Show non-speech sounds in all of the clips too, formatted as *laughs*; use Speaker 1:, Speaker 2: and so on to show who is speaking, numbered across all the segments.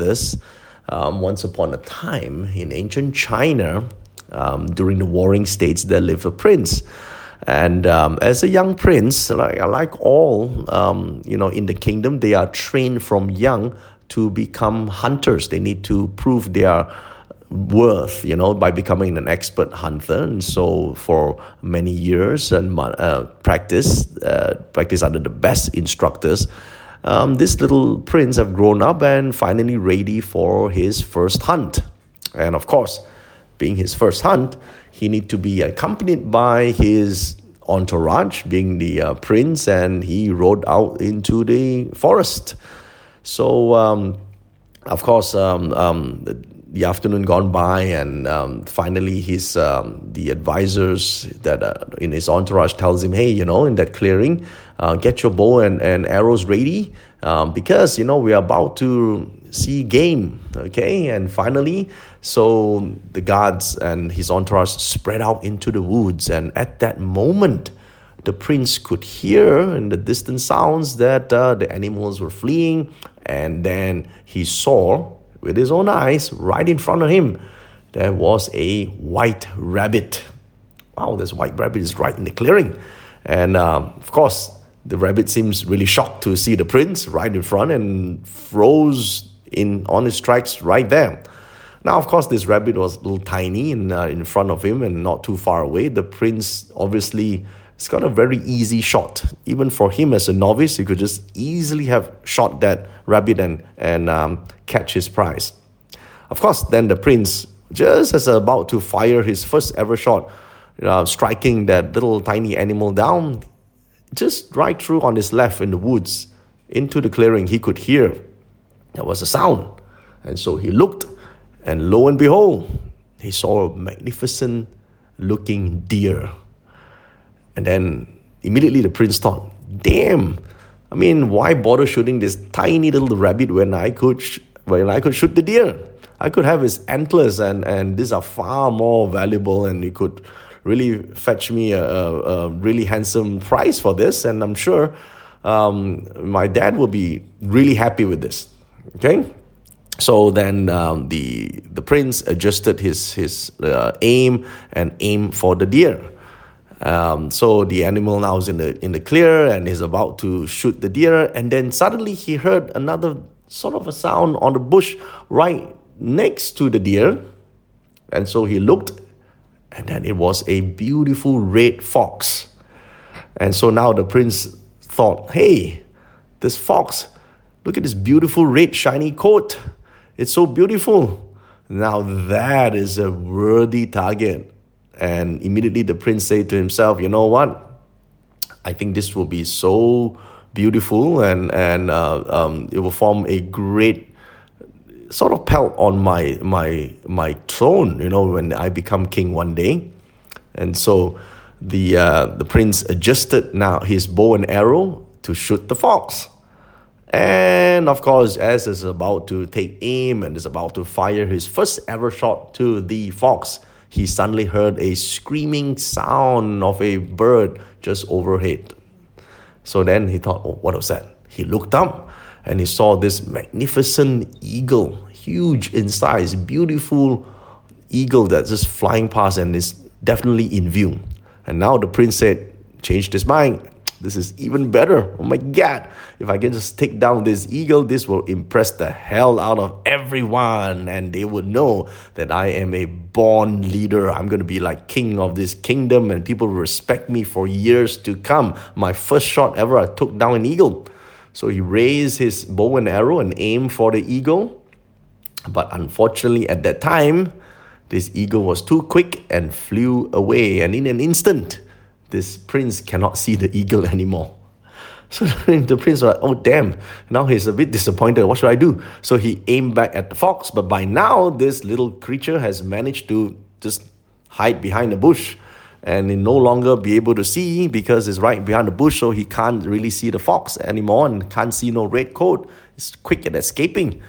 Speaker 1: this. Um, once upon a time in ancient China, um, during the warring states, there lived a prince. And um, as a young prince, like, like all, um, you know, in the kingdom, they are trained from young to become hunters. They need to prove their worth, you know, by becoming an expert hunter. And so, for many years and uh, practice, uh, practice under the best instructors, um, this little prince have grown up and finally ready for his first hunt. And of course, being his first hunt, he need to be accompanied by his entourage, being the uh, prince, and he rode out into the forest. So, um, of course, um, um, the, afternoon gone by, and um, finally, his um, the advisors that uh, in his entourage tells him, "Hey, you know, in that clearing, uh, get your bow and, and arrows ready um, because you know we are about to see game." Okay, and finally, so the guards and his entourage spread out into the woods, and at that moment, the prince could hear in the distant sounds that uh, the animals were fleeing, and then he saw with his own eyes right in front of him there was a white rabbit. Wow, this white rabbit is right in the clearing, and um, of course the rabbit seems really shocked to see the prince right in front and froze in on his tracks right there. Now, of course, this rabbit was a little tiny in, uh, in front of him and not too far away. The prince obviously has got a very easy shot. Even for him as a novice, he could just easily have shot that rabbit and, and um, catch his prize. Of course, then the prince, just as about to fire his first ever shot, uh, striking that little tiny animal down, just right through on his left in the woods, into the clearing, he could hear there was a sound. And so he looked and lo and behold, he saw a magnificent looking deer. And then immediately the prince thought, damn, I mean, why bother shooting this tiny little rabbit when I could, sh- when I could shoot the deer? I could have his antlers, and, and these are far more valuable, and he could really fetch me a, a, a really handsome price for this. And I'm sure um, my dad will be really happy with this. Okay, so then um, the the prince adjusted his his uh, aim and aim for the deer. Um, so the animal now is in the in the clear and is about to shoot the deer, and then suddenly he heard another sort of a sound on the bush right next to the deer, and so he looked, and then it was a beautiful red fox, and so now the prince thought, "Hey, this fox, look at this beautiful red shiny coat." It's so beautiful. Now that is a worthy target. And immediately the prince said to himself, You know what? I think this will be so beautiful and, and uh, um, it will form a great sort of pelt on my, my, my throne, you know, when I become king one day. And so the, uh, the prince adjusted now his bow and arrow to shoot the fox. And of course, as is about to take aim and is about to fire his first ever shot to the fox, he suddenly heard a screaming sound of a bird just overhead. So then he thought, oh, what was that? He looked up and he saw this magnificent eagle, huge in size, beautiful eagle that's just flying past and is definitely in view. And now the prince said, changed his mind this is even better. Oh my God. If I can just take down this eagle, this will impress the hell out of everyone. And they would know that I am a born leader. I'm going to be like king of this kingdom and people will respect me for years to come. My first shot ever, I took down an eagle. So he raised his bow and arrow and aimed for the eagle. But unfortunately, at that time, this eagle was too quick and flew away. And in an instant, this prince cannot see the eagle *laughs* anymore. So *laughs* the prince was like, oh damn, now he's a bit disappointed. What should I do? So he aimed back at the fox, but by now this little creature has managed to just hide behind a bush and he no longer be able to see because it's right behind the bush, so he can't really see the fox anymore and can't see no red coat. It's quick at escaping.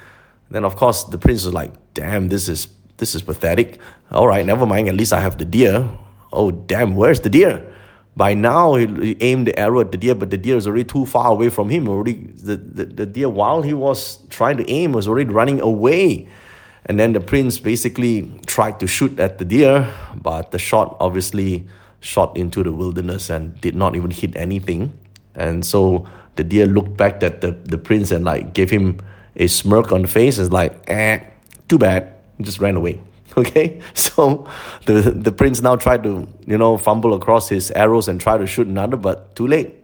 Speaker 1: Then of course the prince was like, damn, this is this is pathetic. All right, never mind. At least I have the deer. Oh damn, where's the deer? By now, he, he aimed the arrow at the deer, but the deer is already too far away from him. Already, the, the, the deer, while he was trying to aim, was already running away. And then the prince basically tried to shoot at the deer, but the shot obviously shot into the wilderness and did not even hit anything. And so the deer looked back at the, the prince and like gave him a smirk on the face. It's like, eh, too bad. He just ran away. *laughs* Okay, so the the prince now tried to you know fumble across his arrows and try to shoot another, but too late.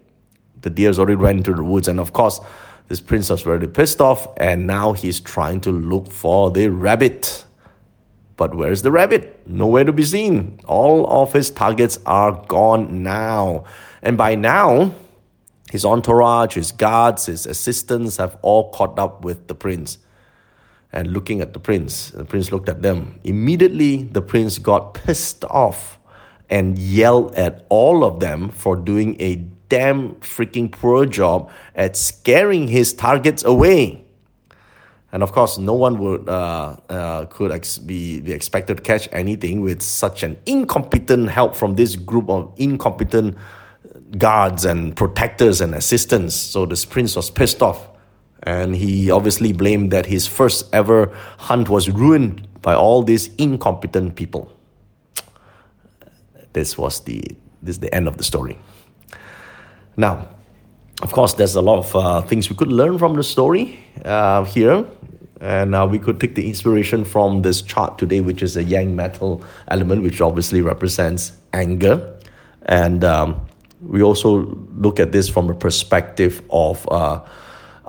Speaker 1: The deer's already ran into the woods, and of course, this prince was very pissed off, and now he's trying to look for the rabbit. But where's the rabbit? Nowhere to be seen. All of his targets are gone now, and by now, his entourage, his guards, his assistants have all caught up with the prince and looking at the prince. The prince looked at them. Immediately, the prince got pissed off and yelled at all of them for doing a damn freaking poor job at scaring his targets away. And of course, no one would uh, uh, could ex- be, be expected to catch anything with such an incompetent help from this group of incompetent guards and protectors and assistants. So the prince was pissed off and he obviously blamed that his first ever hunt was ruined by all these incompetent people. This was the this is the end of the story. Now, of course, there's a lot of uh, things we could learn from the story uh, here, and uh, we could take the inspiration from this chart today, which is a yang metal element, which obviously represents anger, and um, we also look at this from a perspective of uh,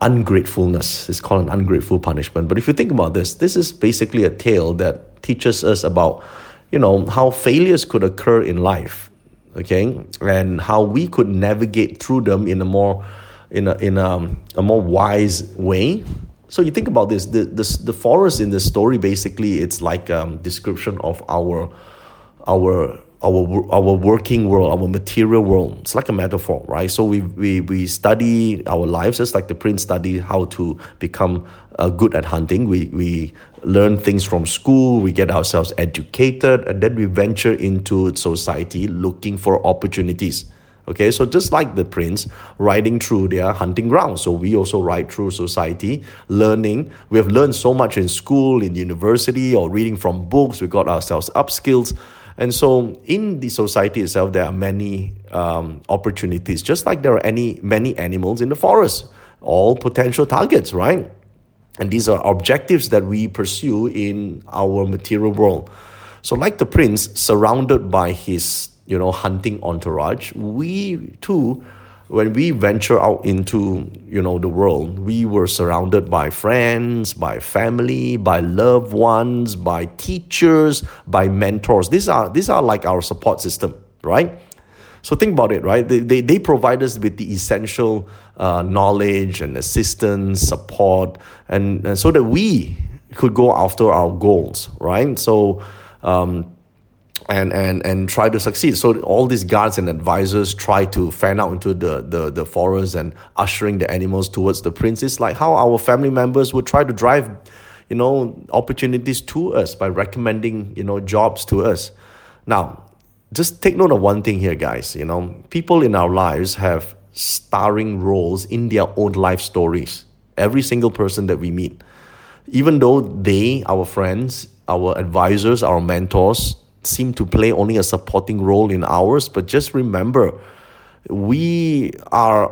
Speaker 1: ungratefulness. It's called an ungrateful punishment. But if you think about this, this is basically a tale that teaches us about, you know, how failures could occur in life, okay, and how we could navigate through them in a more, in a in a, um, a more wise way. So you think about this, the the, the forest in the story basically it's like a description of our our our our working world, our material world. It's like a metaphor, right? So we we we study our lives just like the prince studied how to become uh, good at hunting. We we learn things from school. We get ourselves educated, and then we venture into society looking for opportunities. Okay, so just like the prince riding through their hunting grounds, so we also ride through society, learning. We have learned so much in school, in university, or reading from books. We got ourselves upskills and so in the society itself, there are many um, opportunities, just like there are any many animals in the forest, all potential targets, right? And these are objectives that we pursue in our material world. So, like the prince, surrounded by his you know hunting entourage, we too when we venture out into you know the world we were surrounded by friends by family by loved ones by teachers by mentors. These are these are like our support system right? So think about it right? They, they, they provide us with the essential uh, knowledge and assistance support and, and so that we could go after our goals right? So um, and and and try to succeed. So all these guards and advisors try to fan out into the the, the forest and ushering the animals towards the prince. It's like how our family members would try to drive, you know, opportunities to us by recommending you know jobs to us. Now, just take note of one thing here, guys. You know, people in our lives have starring roles in their own life stories. Every single person that we meet, even though they, our friends, our advisors, our mentors, seem to play only a supporting role in ours. But just remember, we are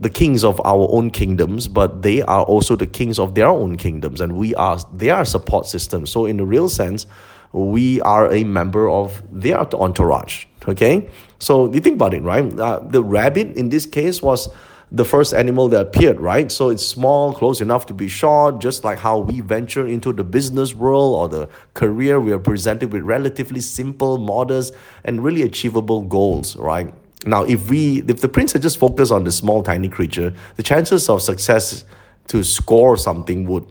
Speaker 1: the kings of our own kingdoms, but they are also the kings of their own kingdoms, and we are their support system. So, in the real sense, we are a member of their entourage. Okay, so you think about it, right? Uh, the rabbit in this case was the first animal that appeared, right? So it's small, close enough to be shot, just like how we venture into the business world or the career, we are presented with relatively simple, modest, and really achievable goals, right? Now, if we if the prince had just focused on the small, tiny creature, the chances of success to score something would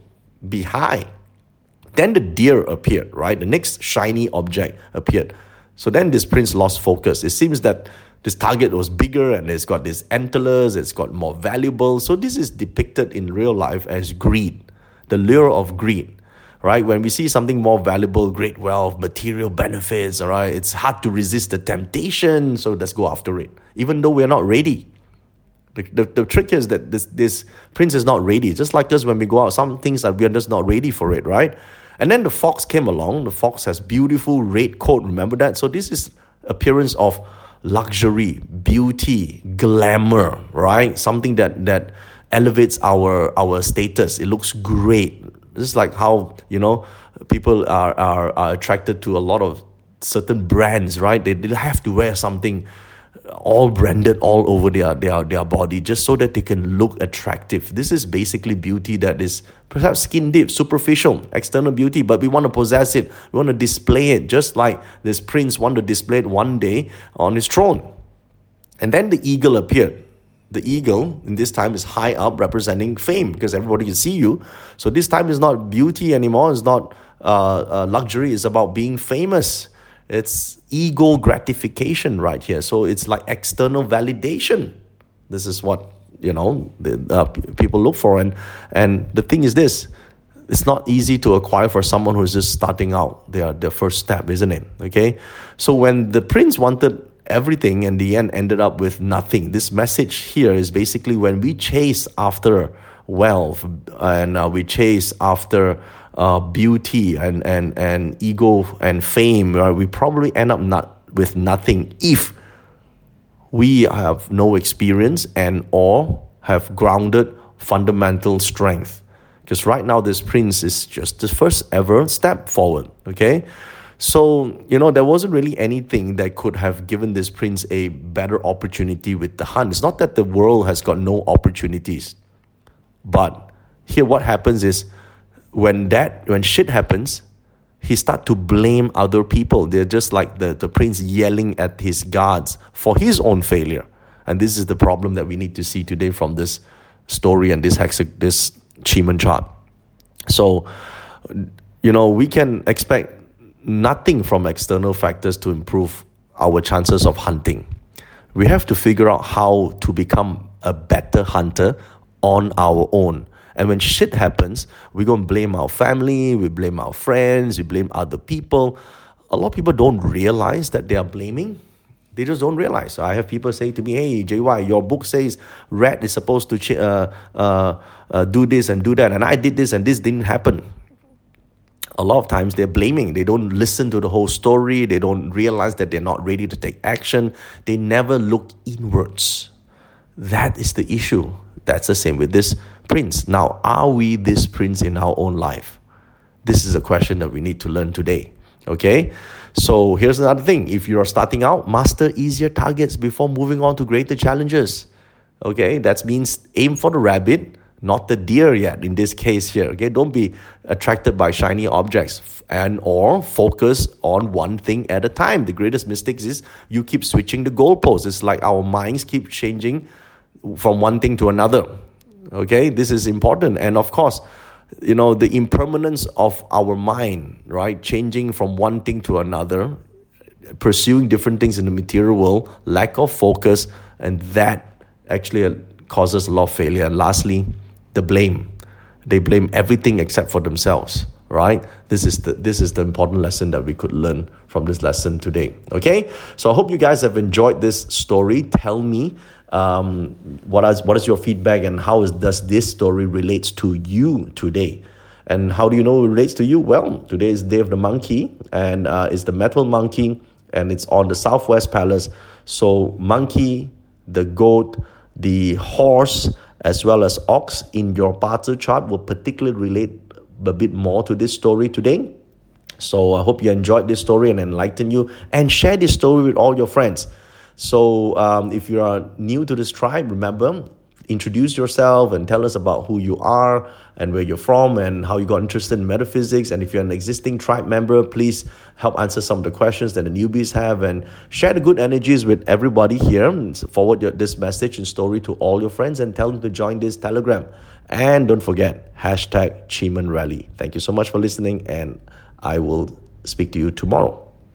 Speaker 1: be high. Then the deer appeared, right? The next shiny object appeared. So then this prince lost focus. It seems that this target was bigger and it's got these antlers, it's got more valuable. So this is depicted in real life as greed, the lure of greed. right? When we see something more valuable, great wealth, material benefits, all right, it's hard to resist the temptation. So let's go after it, even though we're not ready. The, the, the trick is that this, this prince is not ready. Just like us when we go out, some things that we are just not ready for it, right? And then the fox came along. The fox has beautiful red coat. Remember that? So this is appearance of luxury, beauty, glamour, right? Something that that elevates our our status. It looks great. This is like how you know people are are, are attracted to a lot of certain brands, right? They, they have to wear something all branded all over their, their, their body just so that they can look attractive. This is basically beauty that is perhaps skin deep, superficial, external beauty, but we want to possess it. We want to display it just like this prince wanted to display it one day on his throne. And then the eagle appeared. The eagle in this time is high up representing fame because everybody can see you. So this time is not beauty anymore, it's not uh, uh, luxury, it's about being famous. It's ego gratification right here. So it's like external validation. This is what you know the, uh, people look for, and and the thing is this: it's not easy to acquire for someone who's just starting out. Their their first step, isn't it? Okay, so when the prince wanted everything and the end ended up with nothing. This message here is basically when we chase after wealth and uh, we chase after uh, beauty and, and, and ego and fame, right? we probably end up not with nothing if we have no experience and or have grounded fundamental strength. Because right now, this prince is just the first ever step forward. Okay, so you know there wasn't really anything that could have given this prince a better opportunity with the hunt. It's not that the world has got no opportunities, but here what happens is when that when shit happens, he start to blame other people. They're just like the, the prince yelling at his guards for his own failure. And this is the problem that we need to see today from this story and this hex this Qimen chart. So, you know, we can expect nothing from external factors to improve our chances of hunting. We have to figure out how to become a better hunter on our own. And when shit happens, we go and blame our family, we blame our friends, we blame other people. A lot of people don't realize that they are blaming. They just don't realize. So I have people say to me, "Hey, JY, your book says rat is supposed to uh, uh, uh, do this and do that, and I did this and this didn't happen." A lot of times they're blaming. They don't listen to the whole story. They don't realize that they're not ready to take action. They never look inwards. That is the issue. That's the same with this prince. Now, are we this prince in our own life? This is a question that we need to learn today. Okay? So here's another thing. If you are starting out, master easier targets before moving on to greater challenges. Okay, that means aim for the rabbit, not the deer yet in this case here. Okay, don't be attracted by shiny objects and or focus on one thing at a time. The greatest mistake is you keep switching the goalposts. It's like our minds keep changing from one thing to another. Okay, this is important. And of course, you know, the impermanence of our mind, right? Changing from one thing to another, pursuing different things in the material world, lack of focus, and that actually uh, causes a lot of failure. And lastly, the blame. They blame everything except for themselves, right? This is the this is the important lesson that we could learn from this lesson today. Okay? So I hope you guys have enjoyed this story. Tell me um, what is what is your feedback and how is, does this story relates to you today? And how do you know it relates to you? Well, today is Day of the Monkey, and uh, it's the metal monkey, and it's on the Southwest Palace. So, monkey, the goat, the horse, as well as ox in your Bazi chart will particularly relate a bit more to this story today. So, I hope you enjoyed this story and enlighten you, and share this story with all your friends. So um, if you are new to this tribe, remember, introduce yourself and tell us about who you are and where you're from and how you got interested in metaphysics. And if you're an existing tribe member, please help answer some of the questions that the newbies have and share the good energies with everybody here. Forward your, this message and story to all your friends and tell them to join this telegram. And don't forget, hashtag Qimen Rally. Thank you so much for listening, and I will speak to you tomorrow.